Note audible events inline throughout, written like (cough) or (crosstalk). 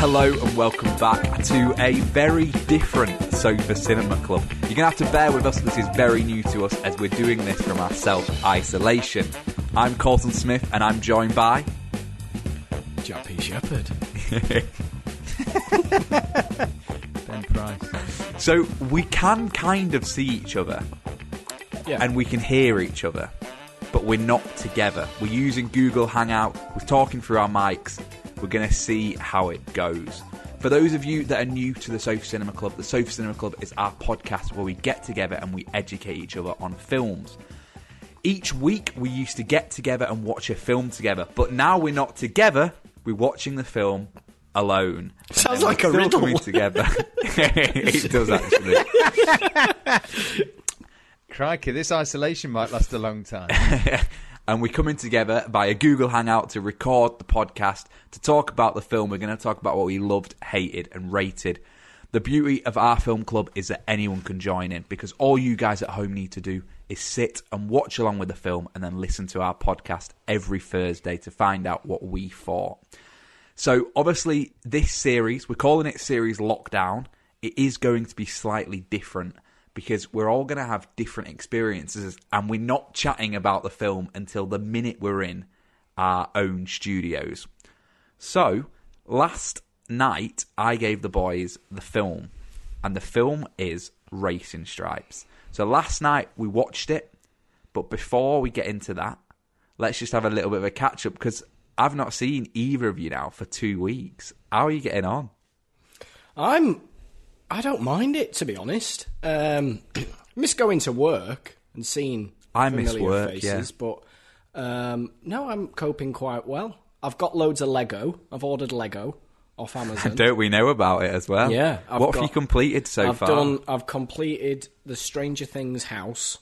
Hello and welcome back to a very different Sofa Cinema Club. You're going to have to bear with us, this is very new to us as we're doing this from our self isolation. I'm Colson Smith and I'm joined by. Jack P. Shepherd. (laughs) ben Price. So we can kind of see each other Yeah. and we can hear each other, but we're not together. We're using Google Hangout, we're talking through our mics, we're going to see how it goes. For those of you that are new to the Sofa Cinema Club, the Sofa Cinema Club is our podcast where we get together and we educate each other on films. Each week we used to get together and watch a film together, but now we're not together, we're watching the film alone. Sounds like we're a still riddle. together. (laughs) it does actually. (laughs) Crikey, this isolation might last a long time. (laughs) and we're coming together via Google Hangout to record the podcast to talk about the film. We're going to talk about what we loved, hated, and rated. The beauty of our film club is that anyone can join in because all you guys at home need to do is sit and watch along with the film and then listen to our podcast every Thursday to find out what we thought. So, obviously, this series, we're calling it Series Lockdown. It is going to be slightly different because we're all going to have different experiences and we're not chatting about the film until the minute we're in our own studios. So, last night, I gave the boys the film, and the film is Racing Stripes. So, last night we watched it, but before we get into that, let's just have a little bit of a catch up because I've not seen either of you now for two weeks. How are you getting on? I'm. I don't mind it, to be honest. Um, (clears throat) miss going to work and seeing I miss familiar work, faces, yeah. but um, no, I'm coping quite well. I've got loads of Lego. I've ordered Lego off (laughs) Amazon. Don't we know about it as well? Yeah, I've what have you completed so I've far? done. I've completed the Stranger Things house.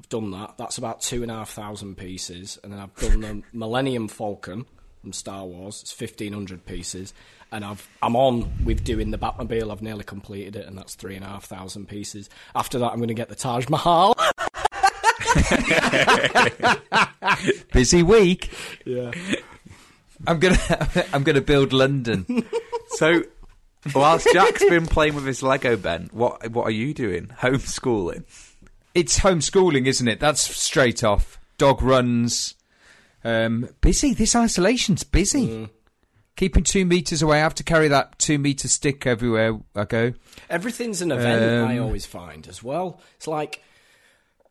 I've done that. That's about two and a half thousand pieces, and then I've done the (laughs) Millennium Falcon from Star Wars. It's fifteen hundred pieces, and I've I'm on with doing the Batmobile. I've nearly completed it, and that's three and a half thousand pieces. After that, I'm going to get the Taj Mahal. (laughs) busy week. yeah. I'm gonna (laughs) I'm gonna build London. (laughs) So, whilst Jack's been playing with his Lego Ben, what what are you doing? Homeschooling. It's homeschooling, isn't it? That's straight off. Dog runs. Um, busy. This isolation's busy. Keeping two meters away. I have to carry that two meter stick everywhere I go. Everything's an event, I Um, always find as well. It's like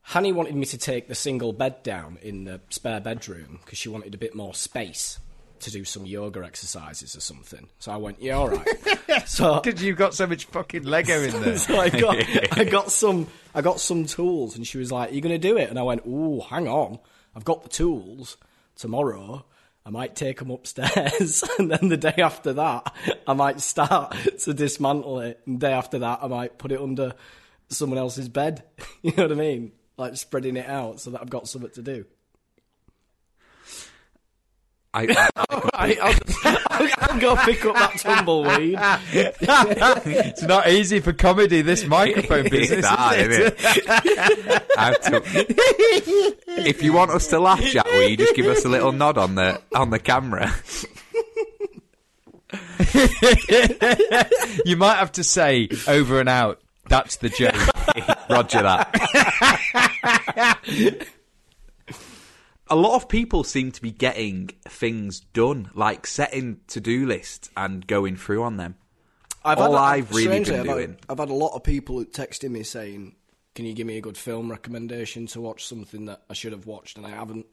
Hanny wanted me to take the single bed down in the spare bedroom because she wanted a bit more space to do some yoga exercises or something. So I went, yeah, all right. (laughs) so, Because you've got so much fucking Lego in there. (laughs) so I got, (laughs) I got some, I got some tools, and she was like, "You going to do it?" And I went, "Ooh, hang on, I've got the tools. Tomorrow, I might take them upstairs, (laughs) and then the day after that, I might start to dismantle it. And day after that, I might put it under someone else's bed. (laughs) you know what I mean? Like spreading it out so that I've got something to do. I, I, I, (laughs) I'll, I'll, I'll go pick up that tumbleweed. (laughs) it's not easy for comedy. This microphone (laughs) it's business. hard, is isn't it? I have to- if you want us to laugh, Jack, will you just give us a little nod on the on the camera? You might have to say over and out. That's the joke. Roger that. A lot of people seem to be getting things done, like setting to-do lists and going through on them. I've All had, I've really been I've had- doing- I've had a lot of people texting me saying, "Can you give me a good film recommendation to watch something that I should have watched and I haven't?"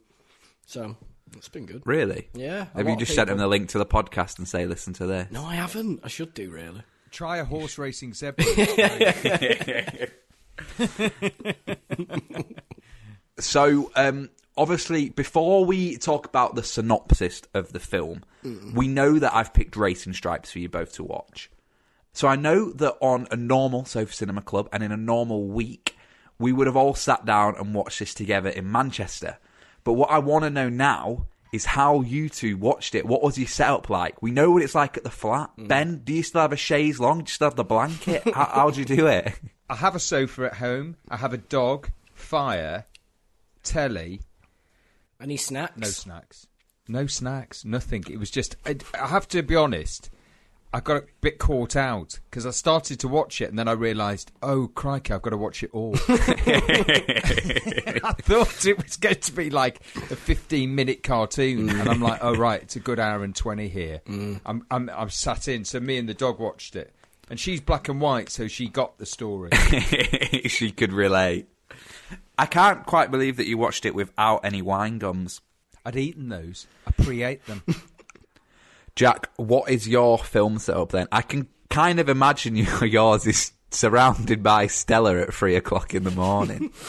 So it's been good. Really? Yeah, Have you of just sent them the link to the podcast and say, listen to this? No, I haven't. I should do really. Try a horse racing (laughs) zebra. (laughs) (laughs) So, um, obviously, before we talk about the synopsis of the film, mm. we know that I've picked Racing Stripes for you both to watch. So I know that on a normal Sofa Cinema Club and in a normal week, we would have all sat down and watched this together in Manchester. But what I want to know now is how you two watched it. What was your setup like? We know what it's like at the flat. Mm. Ben, do you still have a chaise long? Do you still have the blanket? (laughs) how, how'd you do it? I have a sofa at home. I have a dog, fire, telly, Any snacks? no snacks. No snacks, nothing. It was just. I, I have to be honest. I got a bit caught out because I started to watch it and then I realised, oh crikey, I've got to watch it all. (laughs) (laughs) I thought it was going to be like a 15 minute cartoon, and I'm like, oh right, it's a good hour and 20 here. Mm. I'm, I'm I'm sat in, so me and the dog watched it, and she's black and white, so she got the story. (laughs) she could relate. I can't quite believe that you watched it without any wine gums. I'd eaten those. I pre-ate them. (laughs) Jack, what is your film setup then? I can kind of imagine (laughs) you, yours is surrounded by Stella at three o'clock in the morning. (laughs)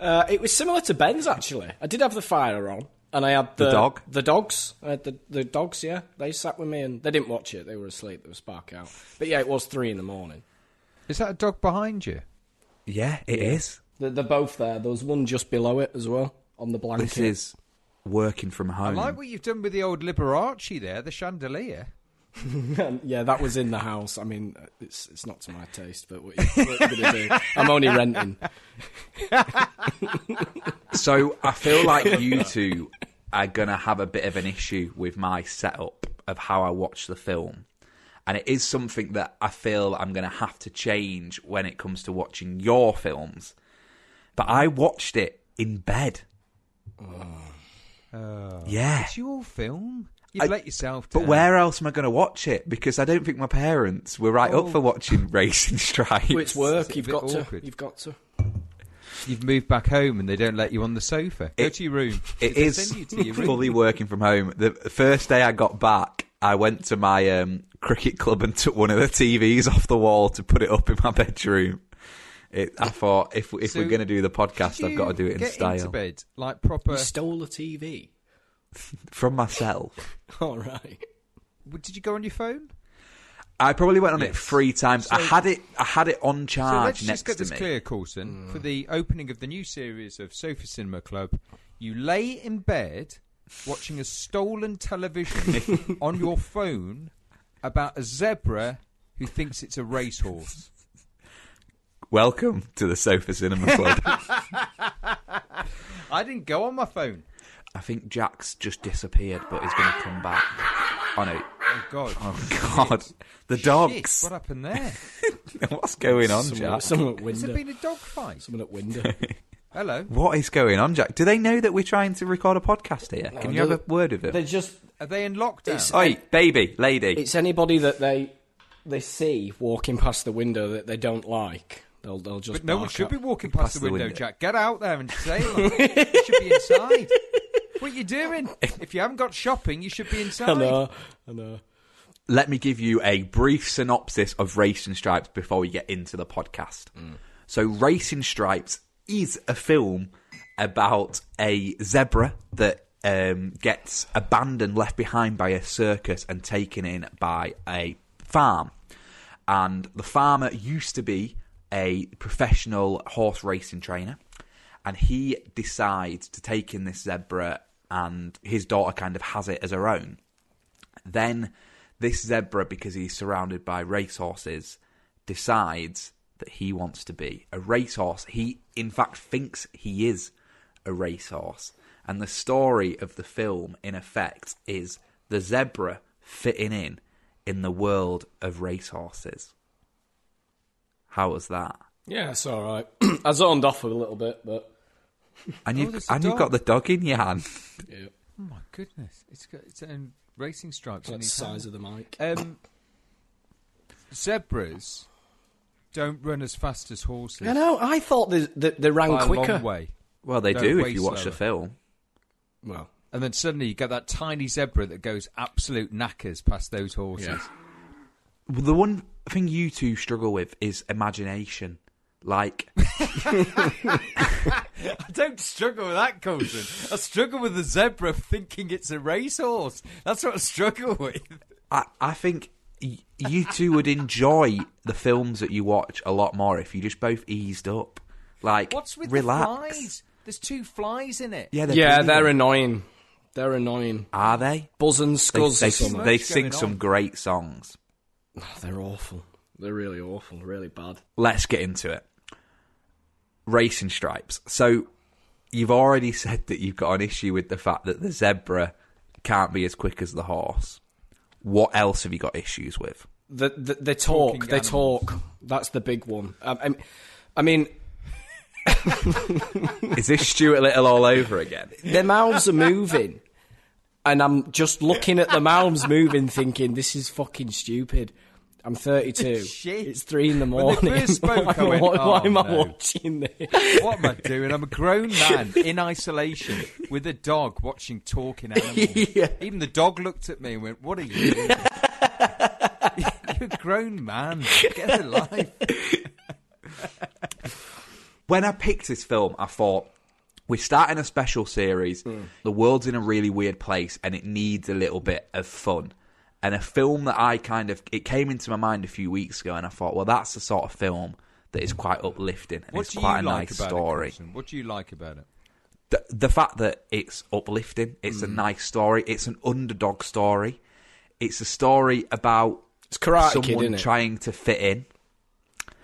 Uh, it was similar to Ben's actually. I did have the fire on, and I had the, The dog? The dogs. I had the the dogs. Yeah, they sat with me, and they didn't watch it. They were asleep. They were spark out. But yeah, it was three in the morning. Is that a dog behind you? yeah, it is. They're, they're both there. There was one just below it as well on the blanket. This is working from home. I like what you've done with the old Liberace there, the chandelier. (laughs) yeah, that was in the house. I mean, it's it's not to my taste, but what, you, what you gonna do? (laughs) I'm only renting. (laughs) So I feel like you two are gonna have a bit of an issue with my setup of how I watch the film. And it is something that I feel I'm gonna have to change when it comes to watching your films. But I watched it in bed. yeah. It's your film. You've I- let yourself But where else am I going to watch it? Because I don't think my parents were right up for watching Racing (laughs) Stripes. Well, it's work. It's You've bit got awkward. to. You've got to. You've moved back home and they don't let you on the sofa. Go It- to your room. (laughs) It They is send you to your (laughs) room. fully working from home. The first day I got back, I went to my um, cricket club and took one of the TVs off the wall to put it up in my bedroom. It, I thought if if So, we're going to do the podcast, I've got to do it in get style Into bed, like proper. You stole a TV. (laughs) from myself. (laughs) All right. Did you go on your phone? I probably went on it three times. I had it. I had it on charge. So charge let's next just get this me. clear, Colson. Mm. For the opening of the new series of Sofa Cinema Club, you lay in bed watching a stolen television (laughs) on your phone about a zebra who thinks it's a racehorse. Welcome to the Sofa Cinema (laughs) Club. I didn't go on my phone. I think Jack's just disappeared, but he's going to come back. Oh no! Oh God! Oh God! The Shit, dogs. what happened there? (laughs) What's going on, Someone, Jack? someone at window. Has there window. been a dog fight? Someone at window. (laughs) Hello. What is going on, Jack? Do they know that we're trying to record a podcast here? Can you have a word with them? They're just. Are they in lockdown? It's- Oi, baby, lady. It's anybody that they they see walking past the window that they don't like. They'll they'll just. But no one should at. be walking past, Past the, the window, window. Jack. Get out there and say hello. (laughs) you should be inside. What you doing? If you haven't got shopping, you should be inside. I know. I know. Let me give you a brief synopsis of Racing Stripes before we get into the podcast. So, Racing Stripes is a film about a zebra that um, gets abandoned, left behind by a circus, and taken in by a farm. And the farmer used to be a professional horse racing trainer, and he decides to take in this zebra, and his daughter kind of has it as her own. Then this zebra, because he's surrounded by racehorses, decides that he wants to be a racehorse. He, in fact, thinks he is a racehorse. And the story of the film, in effect, is the zebra fitting in in the world of racehorses. How was that? Yeah, it's all right. (clears throat) I zoned off a little bit, but And Oh, you've there's a and you've dog. got the dog in your hand. yeah, Oh my goodness! It's got its own racing stripes. on that's the his size of the mic. Um, zebras don't run as fast as horses. I know. I thought they they, they ran by a quicker. long way. Well, they No, do way if you watch the slower. film. Well, And then suddenly you get that tiny zebra that goes absolute knackers past those horses. Yeah. Well, The one thing you two struggle with is imagination. Like, (laughs) I don't struggle with that, Colson. I struggle with the zebra thinking it's a racehorse. That's what I struggle with. I, I think y- you two would enjoy the films that you watch a lot more if you just both eased up. Like, What's with relax. the flies? There's two flies in it. Yeah, they're yeah, they're annoying. They're annoying. Are they? Buzz and They, Scuzz they, or something. they sing some on? great songs. They're awful. They're really awful. Really bad. Let's get into it. Racing stripes. So, you've already (laughs) said that you've got an issue with the fact that the zebra can't be as quick as the horse. What else have you got issues with? The, the, they talk. Talking they animals. talk. That's the big one. Um, I, I mean, (laughs) Is this Stuart Little all over again? (laughs) their mouths are moving, and I'm just looking at the mouths moving, thinking this is fucking stupid. I'm 32. (laughs) Shit. It's three in the When morning. they first spoke, why, (laughs) I went, why- why "Oh, am I oh, watching this? What am I doing? I'm a grown man (laughs) in isolation with a dog watching talking animals. Yeah. Even the dog looked at me and went, "What are you doing? You're a grown man. Get a life." when I picked this film, I thought we're starting a special series. Hmm. The world's in a really weird place, and it needs a little bit of fun. And a film that I kind of it came into my mind a few weeks ago, and I thought, well, that's the sort of film that is quite uplifting and What it's do quite you a like nice about story. it? What do you like about it? the, the fact that it's uplifting, it's a hmm. nice story, it's an underdog story, it's a story about It's Karate Kid, someone isn't trying to fit in.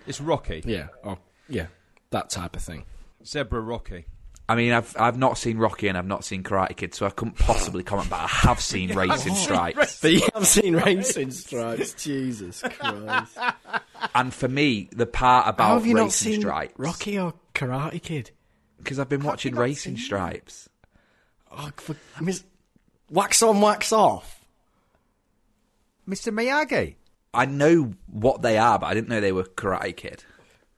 It's Rocky. Yeah. Oh, yeah. That type of thing. Zebra Rocky. I mean, I've I've not seen Rocky and I've not seen Karate Kid, so I couldn't possibly comment. But I have seen (laughs) Racing Stripes, But you have seen Racing Stripes. Jesus Christ. and for me, the part How about have you Racing not seen Stripes, Rocky or Karate Kid? because I've been watching Racing Stripes. Oh, for, I mean, wax on, wax off. Mr. Miyagi. I know what they are, but I didn't know they were Karate Kid.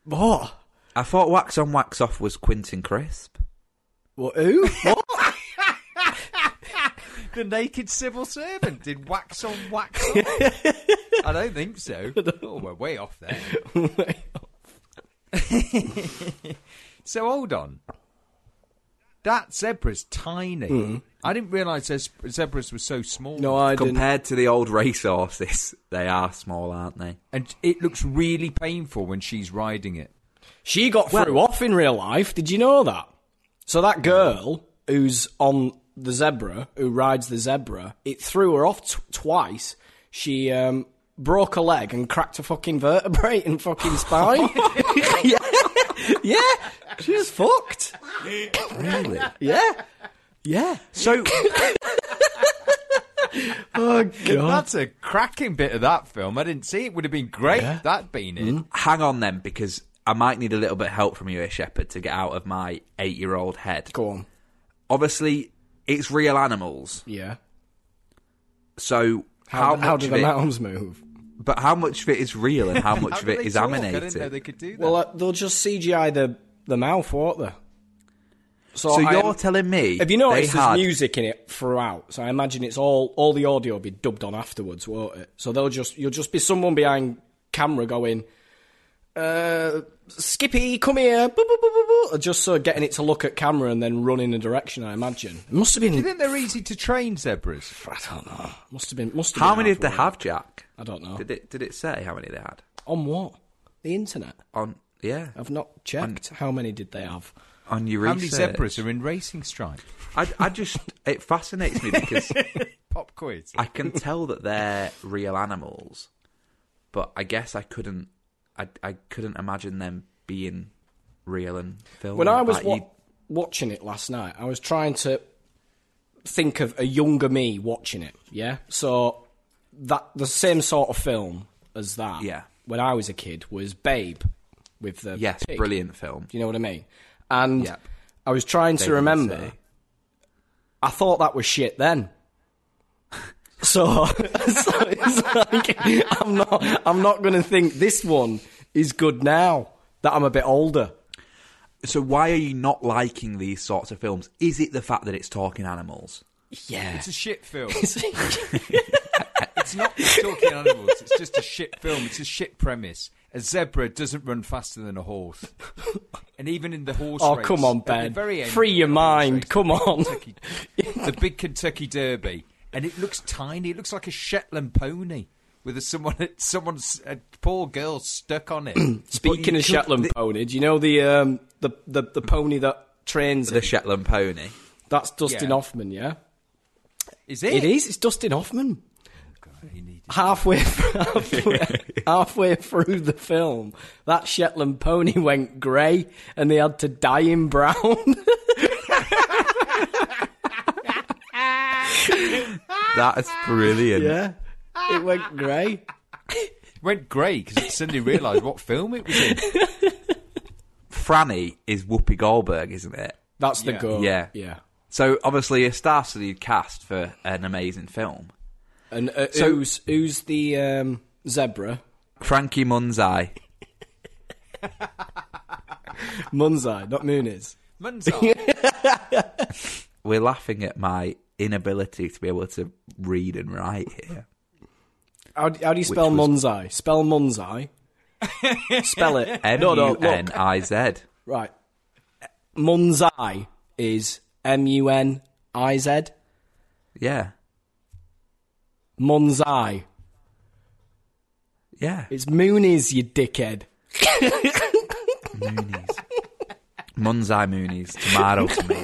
What? I thought Wax On, Wax Off was Quentin Crisp. What? Who? What? (laughs) The naked civil servant did wax on, wax off. (laughs) I don't think so. Oh, we're way off there. (laughs) So hold on. That zebra's tiny. Hmm. I didn't realise zebras were so small. no, I didn't. Compared to the old racehorses, they are small, aren't they? and it looks really painful when she's riding it. She got through off in real life. Did you know that? So that girl who's on the zebra, who rides the zebra, it threw her off t- twice. She um, broke a leg and cracked a fucking vertebrae and fucking spine. (laughs) (laughs) yeah, yeah, she was fucked. Really? Yeah, yeah. So, (laughs) Oh god. That's a cracking bit of that film. I didn't see it. Would have been great Yeah. if that been in. hang on then, because I might need a little bit of help from you here, Shepherd, to get out of my eight-year-old head. Go on. Obviously, it's real animals, Yeah. so How, how, how do the it? mountains move? But how much of it is real and how (laughs) much How of it is it they talk? I didn't know animated? they could do that. Well, uh, they'll just CGI the the mouth, won't they? so I you're am- telling me Have you noticed they there's had music in it throughout? So I imagine it's all all the audio will be dubbed on afterwards, won't it? So they'll just you'll just be someone behind camera going, uh, Skippy, come here, boo, boo, boo, boo, boo. just so getting it to look at camera and then run in a direction. I imagine it must have been. Do you think they're easy to train zebras? I don't know. Must have been. Must have How been many did they have, Jack? I don't know. Did it did it say how many they had? On what? The internet. On yeah, I've not checked. How many did they have? on your How many zebras are in racing stripe? I, I just it fascinates me because (laughs) Pop quiz. I can tell that they're real animals, but I guess I couldn't I I couldn't imagine them being real and filmed. When I was Like, wa- you- watching it last night, I was trying to think of a younger me watching it. Yeah, so that the same sort of film as that. Yeah. When I was a kid, was Babe with the Yes, pig. brilliant film. Do you know what I mean? And Yep. I was trying They to remember. say. I thought that was shit then. (laughs) So, (laughs) so it's like I'm not I'm not going to think this one is good now that I'm a bit older. So why are you not liking these sorts of films? Is it the fact that it's talking animals? Yeah. It's a shit film. (laughs) (laughs) It's not talking animals. It's just a shit film. It's a shit premise. A zebra doesn't run faster than a horse, and even in the horse Oh, race, come on, Ben. very Free your mind. race, Come on. Kentucky- (laughs) the big Kentucky Derby, and it looks tiny. It looks like a Shetland pony with a someone, (laughs) someone's a poor girl stuck on it. (clears throat) Speaking of Shetland pony, do you know the um the, the, the pony that trains The it? Shetland pony. That's Dustin Yeah. Hoffman, yeah. Is it? It is. It's Dustin Hoffman. He needed- Halfway, halfway, (laughs) halfway through the film, that Shetland pony went grey, and they had to dye him brown. (laughs) That's brilliant. yeah, it went grey. Went grey because it suddenly realised what film it was in. Franny is Whoopi Goldberg, isn't it? That's the Yeah. goal. Yeah. yeah. So obviously a star-studded cast for an amazing film. And uh, So- who's who's the um, zebra? Frankie Munzai. Munzai, not Moonies. Munzai. (laughs) We're laughing at my inability to be able to read and write here. How, do- how do you spell was- Munzai? Spell Munzai. spell it. (laughs) M U. N I Z. Right. Munzai is M U N I Z. Yeah. Munzai. Yeah. It's Moonies, you dickhead. (laughs) Moonies. Munzai Moonies. Tomato to me.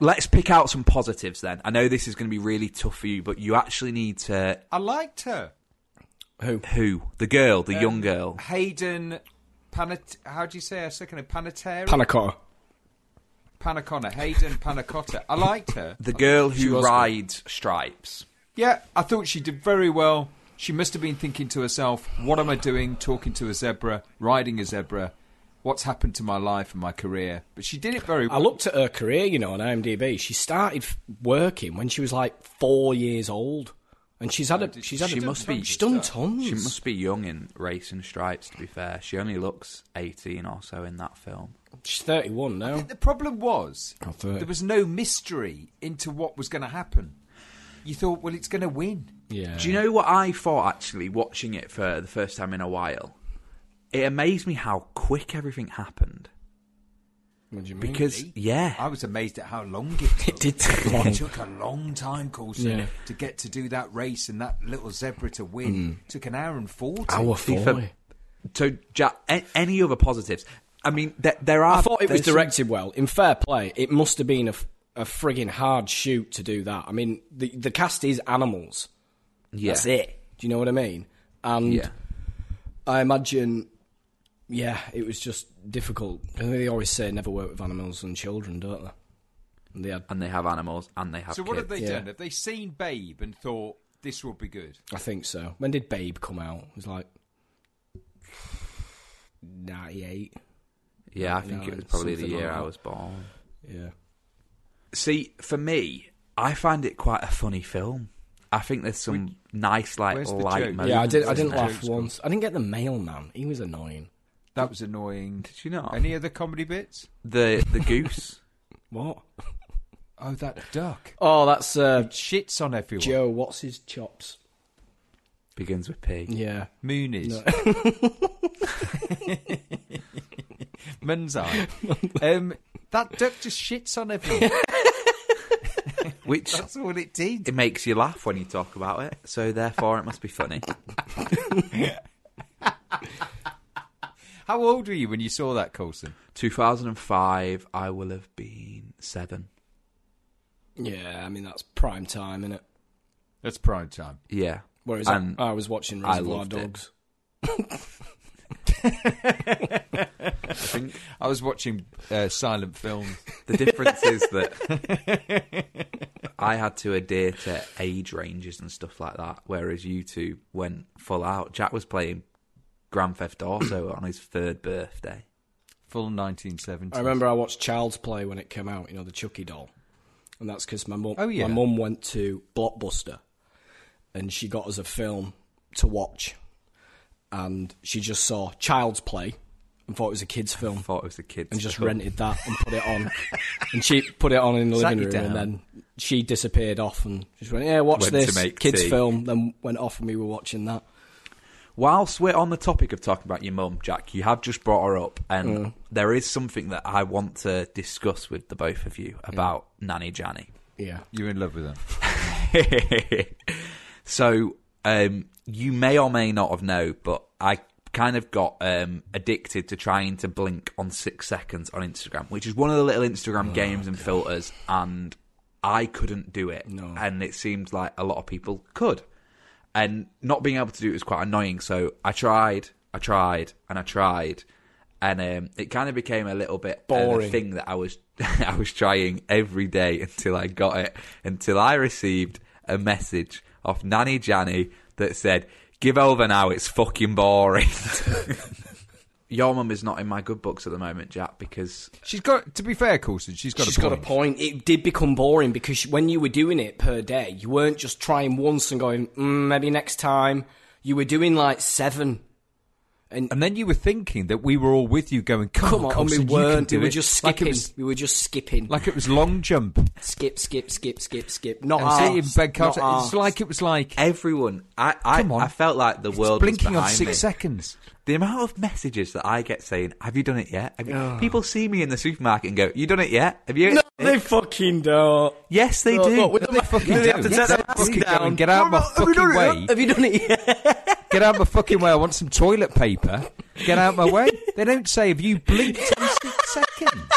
Let's pick out some positives then. I know this is going to be really tough for you, but you actually need to. I liked her. Who? Who? The girl, Um, the young girl. Hayden Panat. How do you say her second name? Panatera? Panacotta. Panacotta. Hayden Panacotta. I liked her. The girl who was rides stripes. Yeah, I thought she did very well. She must have been thinking to herself, what am I doing talking to a zebra, riding a zebra? What's happened to my life and my career? But she did it very well. I looked at her career, you know, on IMDb. She started working when she was like four years old, and she's had a she's had She a, must be. she's done tons. She must be young in racing stripes. To be fair, she only looks eighteen or so in that film. She's thirty one now. The problem was, Oh, there was no mystery into what was going to happen. You thought, well, it's going to win. Yeah. Do you know what I thought actually watching it for the first time in a while? It amazed me how quick everything happened. What do you mean? Because yeah, I was amazed at how long it took. It did take long. It took a long time, Colson, Yeah. to get to do that race and that little zebra to win. Mm. took an hour and 40. Hour forty. for, So, Jack, a- any other positives? I mean, there, there are. I thought it was there's some- directed well. In fair play, it must have been a, f- a frigging hard shoot to do that. I mean, the the cast is animals. Yeah. That's it. Do you know what I mean? And Yeah. I imagine, yeah, it was just difficult. I think they always say never work with animals and children, don't they? And they had, And they have animals, and they have. So what have they Yeah. done? Have they seen Babe and thought this will be good? I think so. When did Babe come out? It was like ninety eight. Yeah, I think it was probably the year like I was born. Yeah. See, for me, I find it quite a funny film. I think there's some nice, like, light moments. Yeah, I did, I didn't there. laugh once. I didn't get the mailman. He was annoying. That was annoying. Did you not? Any other comedy bits? The the goose. (laughs) What? Oh, that duck. Oh, that's uh, Shits on everyone. Joe. What's his chops? Begins with P. Yeah. Moonies. (laughs) Munzai. (laughs) um, that duck just shits on everyone. Which That's all it did. it makes you laugh when you talk about it, so therefore it must be funny. How old were you when you saw that, Colson? 2005, I will have been seven. Yeah, I mean that's prime time, isn't it? That's prime time. Yeah. Whereas And I, I was watching I Reservoir loved it. Dogs. (laughs) I think I was watching uh, silent films. the difference is that I had to adhere to age ranges and stuff like that, whereas you two went full out. Jack was playing Grand Theft Auto on his third birthday. Full 1970s. I remember I watched Child's Play when it came out. You know the Chucky doll, and that's because my mum. Oh, yeah. My mum went to Blockbuster, and she got us a film to watch, and she just saw Child's Play and thought it was a kids' film. Thought it was a kid's and just film. rented that and put it on. (laughs) and she put it on in the Sat living room, down. and then she disappeared off and just went, "Yeah, watch Went this make kids' tea. film." Then went off, and we were watching that. Whilst we're on the topic of talking about your mum, Jack, you have just brought her up, and Mm. there is something that I want to discuss with the both of you about Nanny Janny. Yeah, You're in love with her. (laughs) so, um, you may or may not have known, but I kind of got um, addicted to trying to blink on six seconds on Instagram, which is one of the little Instagram games and filters, and I couldn't do it. No. And it seemed like a lot of people could. And not being able to do it was quite annoying, so I tried, I tried, and I tried. And um, it kind of became a little bit Boring. thing that I was (laughs) I was trying every day until I got it. Until I received a message off Nanny Janny that said, "Give over now. It's fucking boring." (laughs) Your mum is not in my good books at the moment, Jack, because She's got, to be fair, Colson, she's got she's a got point. a point. It did become boring because when you were doing it per day, you weren't just trying once and going, mm, maybe next time. You were doing like seven. And, And then you were thinking that we were all with you going, come, come on, and we Colson, you can weren't. do We were it." just Like it skipping. was- we were just skipping. Like it was long jump. skip, skip, skip, skip, skip. Not And see in bed, not it's arse. like it was like everyone, I I, Come on. I felt like the it's world blinking was on six me. seconds. The amount of messages that I get saying, "Have you done it yet?" Have you-" Oh. People see me in the supermarket and go, "You done it yet? Have you?" No, they fucking don't. Yes, they Look, do. look, with the- They fucking they have do. to Yes, take they fucking mask go down. and get out of my fucking way. Have you done it yet? (laughs) Get out of my fucking way. I want some toilet paper. Get out of my way. They don't say, have you blinked in six seconds?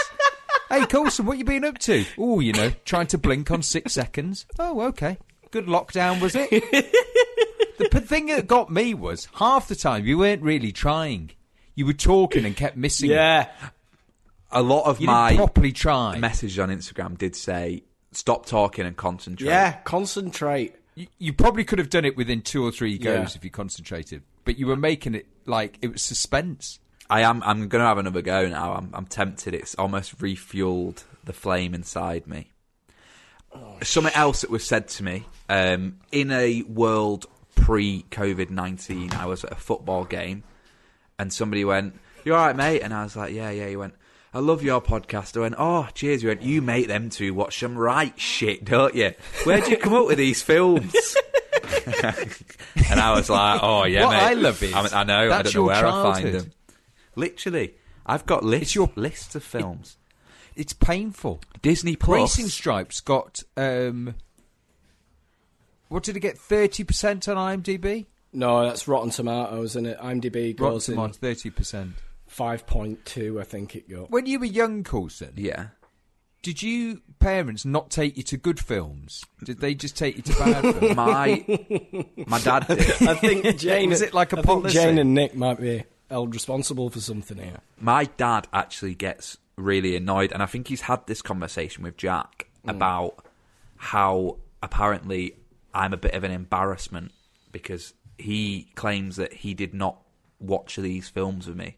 Hey, Colson, what you been up to? Oh, you know, trying to blink on six seconds. Oh, okay. Good lockdown, was it? the thing that got me was half the time you weren't really trying. You were talking and kept missing it. yeah. a lot of You my properly try. message on Instagram did say, "Stop talking and concentrate." Yeah, concentrate. You, you probably could have done it within two or three goes Yeah. if you concentrated, but you were making it like it was suspense. I am. I'm going to have another go now. I'm, I'm tempted. It's almost refueled the flame inside me. Something else that was said to me um, in a world pre COVID nineteen. I was at a football game, and somebody went, "You all right, mate?" And I was like, "Yeah, yeah." He went, "I love your podcast." I went, "Oh, cheers." You went, "You make them two watch some right shit, don't you? Where'd you come up with these films?" (laughs) and I was like, "Oh yeah, What mate." I love is, I, mean, I know. I that's don't know your where I find childhood. them. Literally, I've got lists. Your- lists of films. It's painful. Disney Plus. Racing Stripes got um, what did it get? Thirty percent on IMDb. No, that's Rotten Tomatoes, and it IMDb Rotten goes in Tomatoes, thirty percent. five point two. I think it got. When you were young, Colson, Yeah. did you parents not take you to good films? Did they just take you to bad (laughs) films? My my dad (laughs) did. I think Jane (laughs) Was it like a I think policy? Jane and Nick might be held responsible for something here. my dad actually gets really annoyed, and I think he's had this conversation with Jack mm. about how apparently I'm a bit of an embarrassment because he claims that he did not watch these films with me.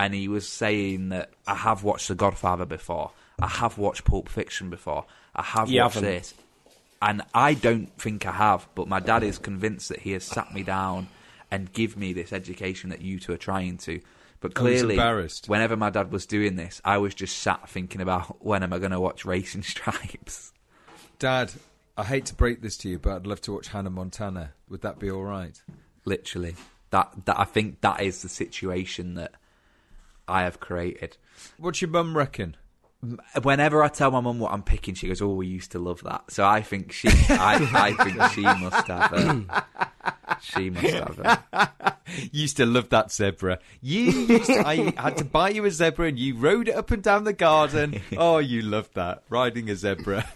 And he was saying that I have watched The Godfather before, I have watched Pulp Fiction before, I have You watched haven't. this. And I don't think I have, but my dad is convinced that he has sat me down and give me this education that you two are trying to. But clearly, embarrassed. whenever my dad was doing this, I was just sat thinking about (laughs) when am I going to watch Racing (laughs) Stripes. Dad, I hate to break this to you, but I'd love to watch Hannah Montana. Would that be all right? Literally, that that I think that is the situation that I have created. What's your mum reckon? Whenever I tell my mum what I'm picking, she goes, "Oh, we used to love that." So I think she, I, I (laughs) think she must have it. She must have it. (laughs) used to love that zebra. You used to, I (laughs) had to buy you a zebra and you rode it up and down the garden. Oh, you loved that. Riding a zebra.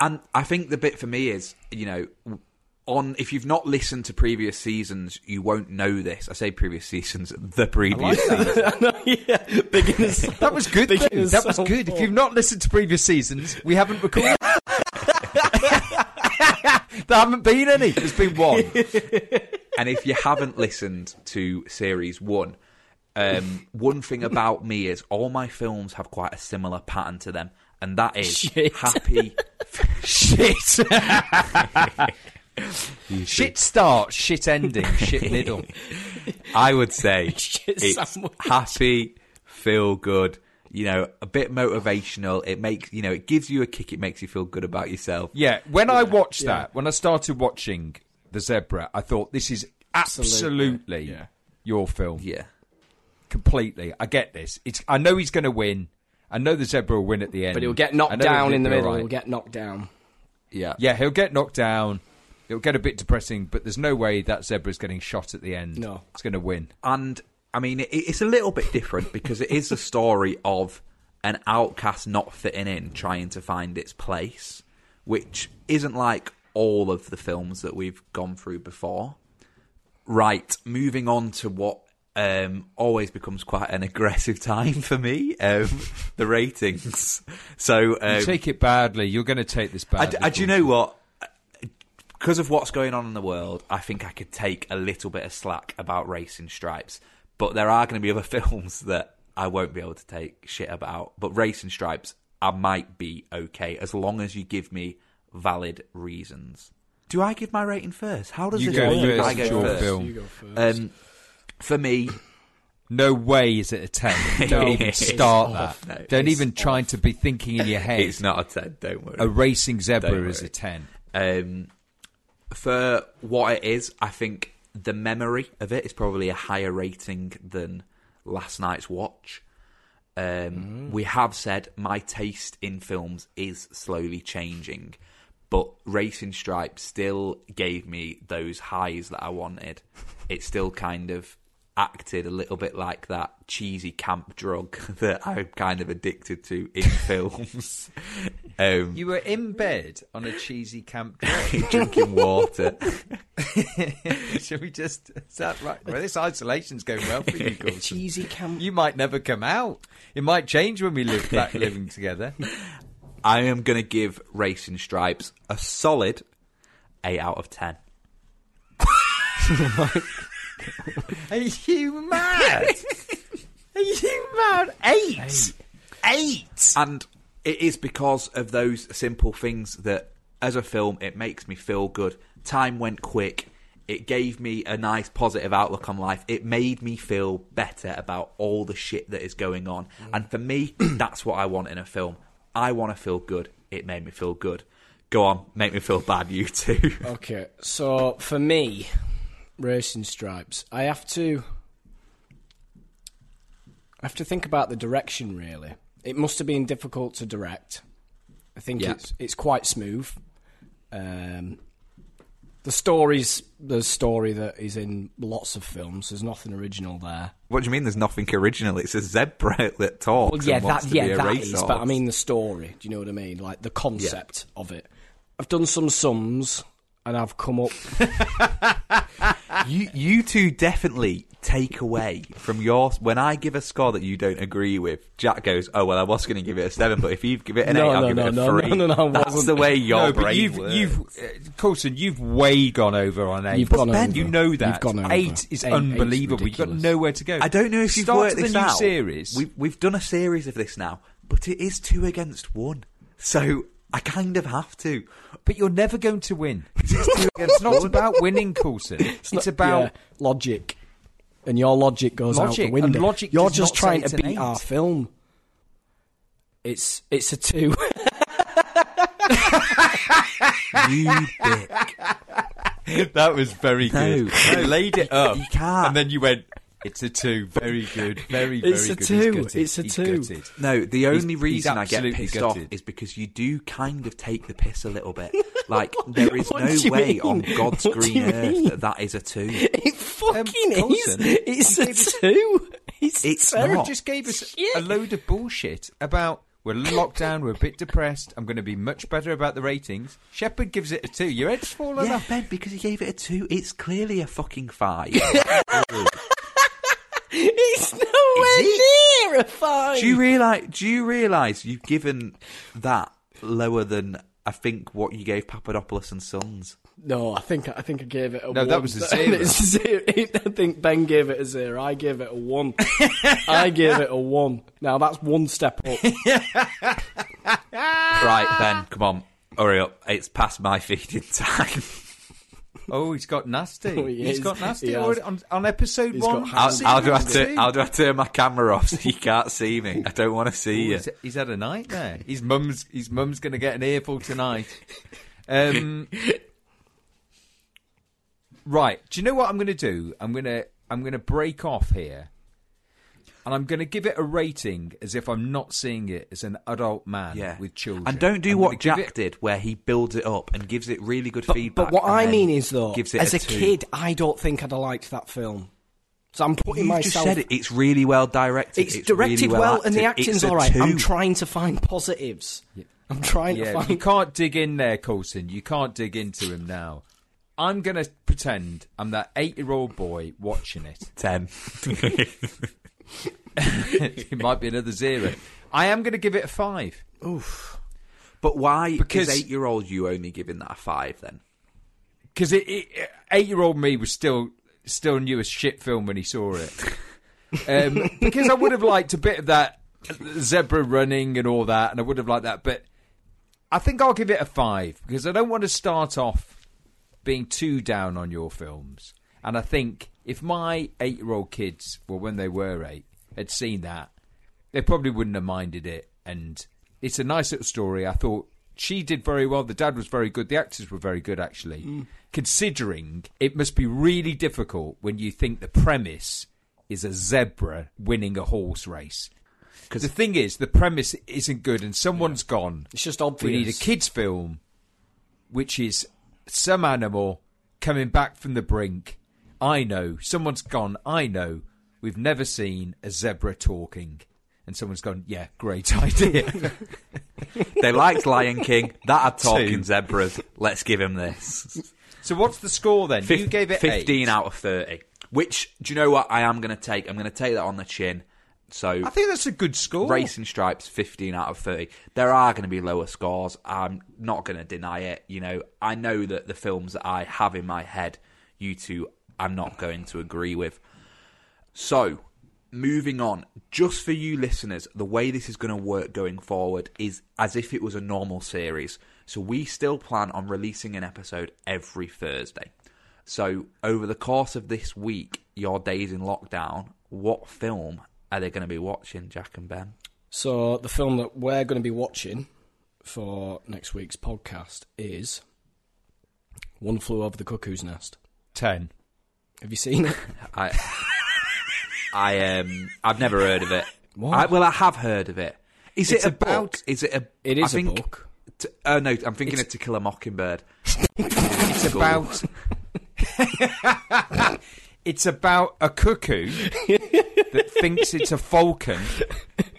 And I think the bit for me is, you know, on if you've not listened to previous seasons, you won't know this. I say previous seasons, the previous season. (laughs) yeah, beginners. (laughs) That was good. Beginners That was sound good. If you've not listened to previous seasons, we haven't recorded. (laughs) there haven't been any. There's been one. and if you haven't listened to series one, um, one thing about me is all my films have quite a similar pattern to them, and that is Shit. happy. Shit. Shit start, shit ending, shit (laughs) middle. I would say (laughs) Shit it's sandwich. happy, feel good. You know, a bit motivational. It makes you know, it gives you a kick. It makes you feel good about yourself. Yeah, when I watched yeah. that, when I started watching The Zebra, I thought this is absolutely, Absolutely, yeah. your film. Yeah. Completely. I get this. It's I know he's going to win. I know the Zebra will win at the end. But he'll get knocked down in the middle. right. He'll get knocked down. Yeah. Yeah, he'll get knocked down. It'll get a bit depressing, but there's no way that Zebra's getting shot at the end. No. It's going to win. And I mean, it, it's a little bit different because it is a story of an outcast not fitting in, trying to find its place, which isn't like all of the films that we've gone through before. Right, moving on to what um, always becomes quite an aggressive time for me, um, the ratings. (laughs) So, You um, take it badly. You're going to take this I, badly. I- do you know what? Because of what's going on in the world, I think I could take a little bit of slack about Racing Stripes. But there are going to be other (laughs) films that I won't be able to take shit about. But Racing Stripes, I might be okay as long as you give me valid reasons. Do I give my rating first? How does You this go work? first, I go your first. film. You go first. Um, for me, (laughs) No way is it a 10. (laughs) Don't even start that. No, Don't it's even try to be thinking in your head. it's not a 10, don't worry. A racing zebra is a 10. Um, for what it is, I think the memory of it is probably a higher rating than last night's watch. Um, We have said my taste in films is slowly changing, but Racing Stripes still gave me those highs that I wanted. It still kind of acted a little bit like that cheesy camp drug (laughs) that I'm kind of addicted to in (laughs) films. Um, You were in bed on a cheesy camp (laughs) drug. drinking water. Should we just. Is that right? Well, this isolation's going well for you, Colson. Cheesy camp. You might never come out. It might change when we live back living together. I am going to give Racing Stripes a solid 8 out of 10. Are you mad? (laughs) Are you mad? Eight. Eight. And it is because of those simple things that, as a film, it makes me feel good. Time went quick. It gave me a nice positive outlook on life. It made me feel better about all the shit that is going on. Mm. And for me, (clears throat) that's what I want in a film. I want to feel good. It made me feel good. Go on, make me feel bad, you two. Okay, so for me, Racing Stripes, I have to. I have to think about the direction. Really, it must have been difficult to direct. I think Yeah. it's it's quite smooth. Um, The story's the story that is in lots of films. There's nothing original there. What do you mean? There's nothing original. It's a zebra (laughs) that talks. Well, yeah, that yeah, that is. But I mean the story. Do you know what I mean? Like the concept of it. I've done some sums, and I've come up. (laughs) you you two definitely take away from your when I give a score that you don't agree with. Jack goes, "Oh well, I was going to give it a seven, but if you give it an No, eight, I'll no, give no, it a no, three. no, no, no, I That's wasn't. the way (laughs) your no, brain but you've, works. you've, uh, Colson, you've way gone over on 8 You've gone Ben, over. you know that You've that. gone over. Eight is Eight- eight's unbelievable. You've got nowhere to go. I don't know if you've Start worked the this new out. series. We've we've done a series of this now, but it is two against one, so I kind of have to. But you're never going to win. (laughs) it's not about winning, Colson. (laughs) It's, not- about yeah, logic, and your logic goes out Logic, the window. logic You're just trying to beat eight. our film. It's it's a two. (laughs) You dick. that was very No, good. no, you laid it up, you can't. and then you went. It's a two. Very good. Very very good. It's a good. two. He's. It's a He's two. gutted. No, the only he's reason I get pissed gutted. off is because you do kind of take the piss a little bit. (laughs) Like there is no way mean? on God's What green earth mean? that that is a two. it fucking um, is. It's a us- two. It's, It's terrible. not. just gave us Shit. a load of bullshit about we're locked down, we're a bit depressed. I'm going to be much better about the ratings. Shepherd gives it a two. Your head's fallen Yeah, off. Ben, because he gave it a two. It's clearly a fucking five. (laughs) It's nowhere near a five. do you realize? Do you realize you've given that lower than I think what you gave Papadopoulos and Sons? No, I think I think I gave it a No, one. that was a (laughs) zero. It's a zero. I think Ben gave it a zero. I gave it a one. (laughs) I gave it a one. Now that's one step up. (laughs) Right, Ben, come on, hurry up. It's past my feeding time. Oh, he's got nasty. (laughs) Oh, he he's is. got nasty He already on, on episode He's one. How, do I turn? do I turn my camera off so you can't see me? I don't want to see Ooh, you. he's, he's had a nightmare. His mum's his mum's going to get an earful tonight. Um, (laughs) right. Do you know what I'm going to do? I'm going to I'm going to break off here, and I'm going to give it a rating as if I'm not seeing it as an adult man Yeah, with children. And don't do I'm what Jack it- did, where he builds it up and gives it really good But, feedback. but what I mean is though, gives it as a, two. kid, I don't think I'd have liked that film. So I'm putting you myself. just said it. It's really well directed. It's, really directed well, and the acting's It's a all right. I'm trying to find positives. I'm trying to Yeah, find. you can't dig in there, Colson. You can't dig into him now. I'm going to pretend I'm that eight-year-old boy watching it. ten. (laughs) (laughs) (laughs) it might be another zero. I am going to give it a five. Oof. But why Because- is eight-year-old you only giving that a five then? because it, it, eight-year-old me was still still knew a shit film when he saw it. (laughs) Um, because I would have liked a bit of that zebra running and all that, and I would have liked that. But I think I'll give it a five because I don't want to start off being too down on your films. And I think if my eight-year-old kids, well, when they were eight, had seen that, they probably wouldn't have minded it. And it's a nice little story. I thought she did very well. The dad was very good. The actors were very good, actually. Mm. Considering it must be really difficult when you think the premise is a zebra winning a horse race. Because the thing is, the premise isn't good, and someone's gone. It's just obvious. We need a kids' film, which is some animal coming back from the brink. I know someone's gone. I know we've never seen a zebra talking, and someone's gone. Yeah, great (laughs) idea. (laughs) They liked Lion King. That had talking Two. zebras. Let's give him this. so what's the score then? Fif- you gave it fifteen eight. out of thirty. Which do you know what I am going to take? I'm going to take that on the chin. So I think that's a good score. Racing Stripes, 15 out of 30. There are going to be lower scores. I'm not going to deny it. You know, I know that the films that I have in my head, you two, I'm not going to agree with. So, moving on, just for you listeners, the way this is going to work going forward is as if it was a normal series. So, we still plan on releasing an episode every Thursday. So, over the course of this week, your days in lockdown, what film are they going to be watching, Jack and Ben? So the film that we're going to be watching for next week's podcast is One Flew Over the Cuckoo's Nest. Ten. Have you seen it? (laughs) I, I um, I've never heard of it. What? I, well, I have heard of it. Is It's it a about- book? Is it a? It is I is a book. T- uh, no, I'm thinking of To Kill a Mockingbird. It's about (laughs) It's about a cuckoo that thinks it's a falcon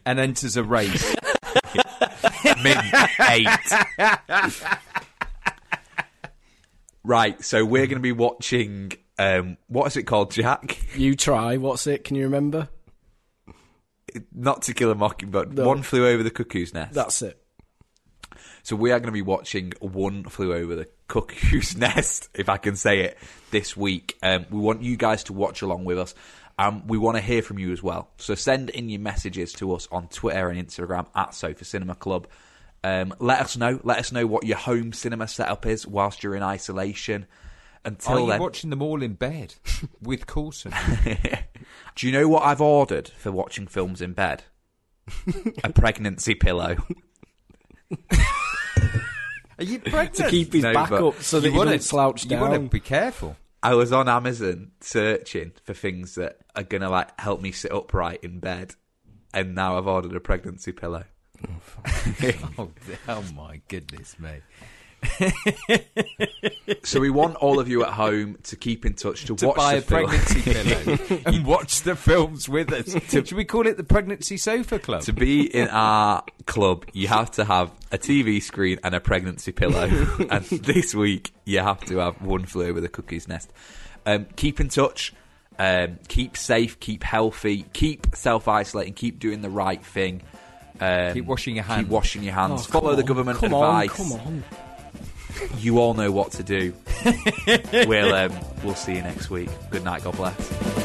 and enters a race. Min eight. right, so we're going to be watching. Um, what is it called, Jack? (laughs) You try. What's it? Can you remember? Not to kill a mockingbird. No. One flew over the cuckoo's nest. That's it. So we are going to be watching One Flew Over the Cuckoo's (laughs) Nest, if I can say it, this week. Um, we want you guys to watch along with us. Um, we want to hear from you as well. So send in your messages to us on Twitter and Instagram at Sofa Cinema Club. Um, let us know. Let us know what your home cinema setup is whilst you're in isolation. Until Are you then, watching them all in bed (laughs) with Colson? do you know what I've ordered for watching films in bed? a pregnancy pillow. (laughs) Are you pregnant? To keep his No, back up so that you he wanna- doesn't slouch You down. want to be careful. I was on Amazon searching for things that are gonna like help me sit upright in bed, and now I've ordered a pregnancy pillow. Oh, (laughs) oh my goodness me. (laughs) So we want all of you at home to keep in touch to, To watch buy the a film. pregnancy (laughs) pillow and watch the films with us. (laughs) Should we call it the Pregnancy Sofa Club? to be in our club, you have to have a TV screen and a pregnancy pillow. and this week, you have to have one flew over the cuckoo's nest. Um, keep in touch. Um, keep safe. Keep healthy. Keep self isolating. Keep doing the right thing. Um, Keep washing your hands. Keep washing your hands. Oh, come Follow the government come advice. On, come on. You all know what to do. we'll um, we'll see you next week. Good night. God bless.